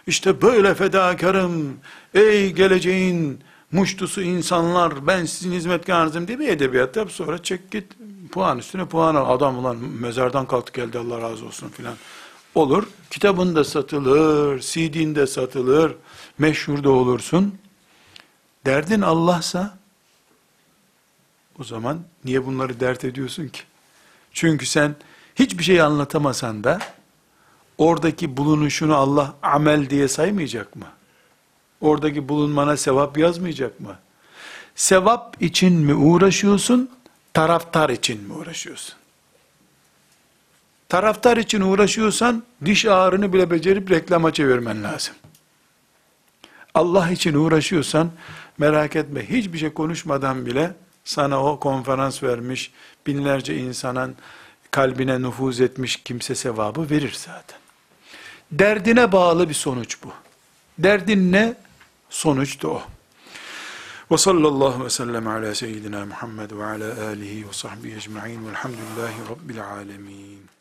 İşte böyle fedakarım, ey geleceğin muştusu insanlar, ben sizin hizmetkarınızım diye bir edebiyat yap, sonra çek git, puan üstüne puan al. Adam ulan mezardan kalktı geldi Allah razı olsun filan. Olur, kitabın da satılır, CD'in satılır, meşhur da olursun. Derdin Allah'sa, o zaman niye bunları dert ediyorsun ki? Çünkü sen hiçbir şey anlatamasan da, oradaki bulunuşunu Allah amel diye saymayacak mı? Oradaki bulunmana sevap yazmayacak mı? Sevap için mi uğraşıyorsun, taraftar için mi uğraşıyorsun? Taraftar için uğraşıyorsan, diş ağrını bile becerip reklama çevirmen lazım. Allah için uğraşıyorsan, merak etme, hiçbir şey konuşmadan bile, sana o konferans vermiş, binlerce insanın kalbine nüfuz etmiş kimse sevabı verir zaten. Derdine bağlı bir sonuç bu. Derdin ne? Sonuç da o. Ve sallallahu ve sellem ala seyyidina Muhammed ve ala alihi ve sahbihi ecma'in velhamdülillahi rabbil alemin.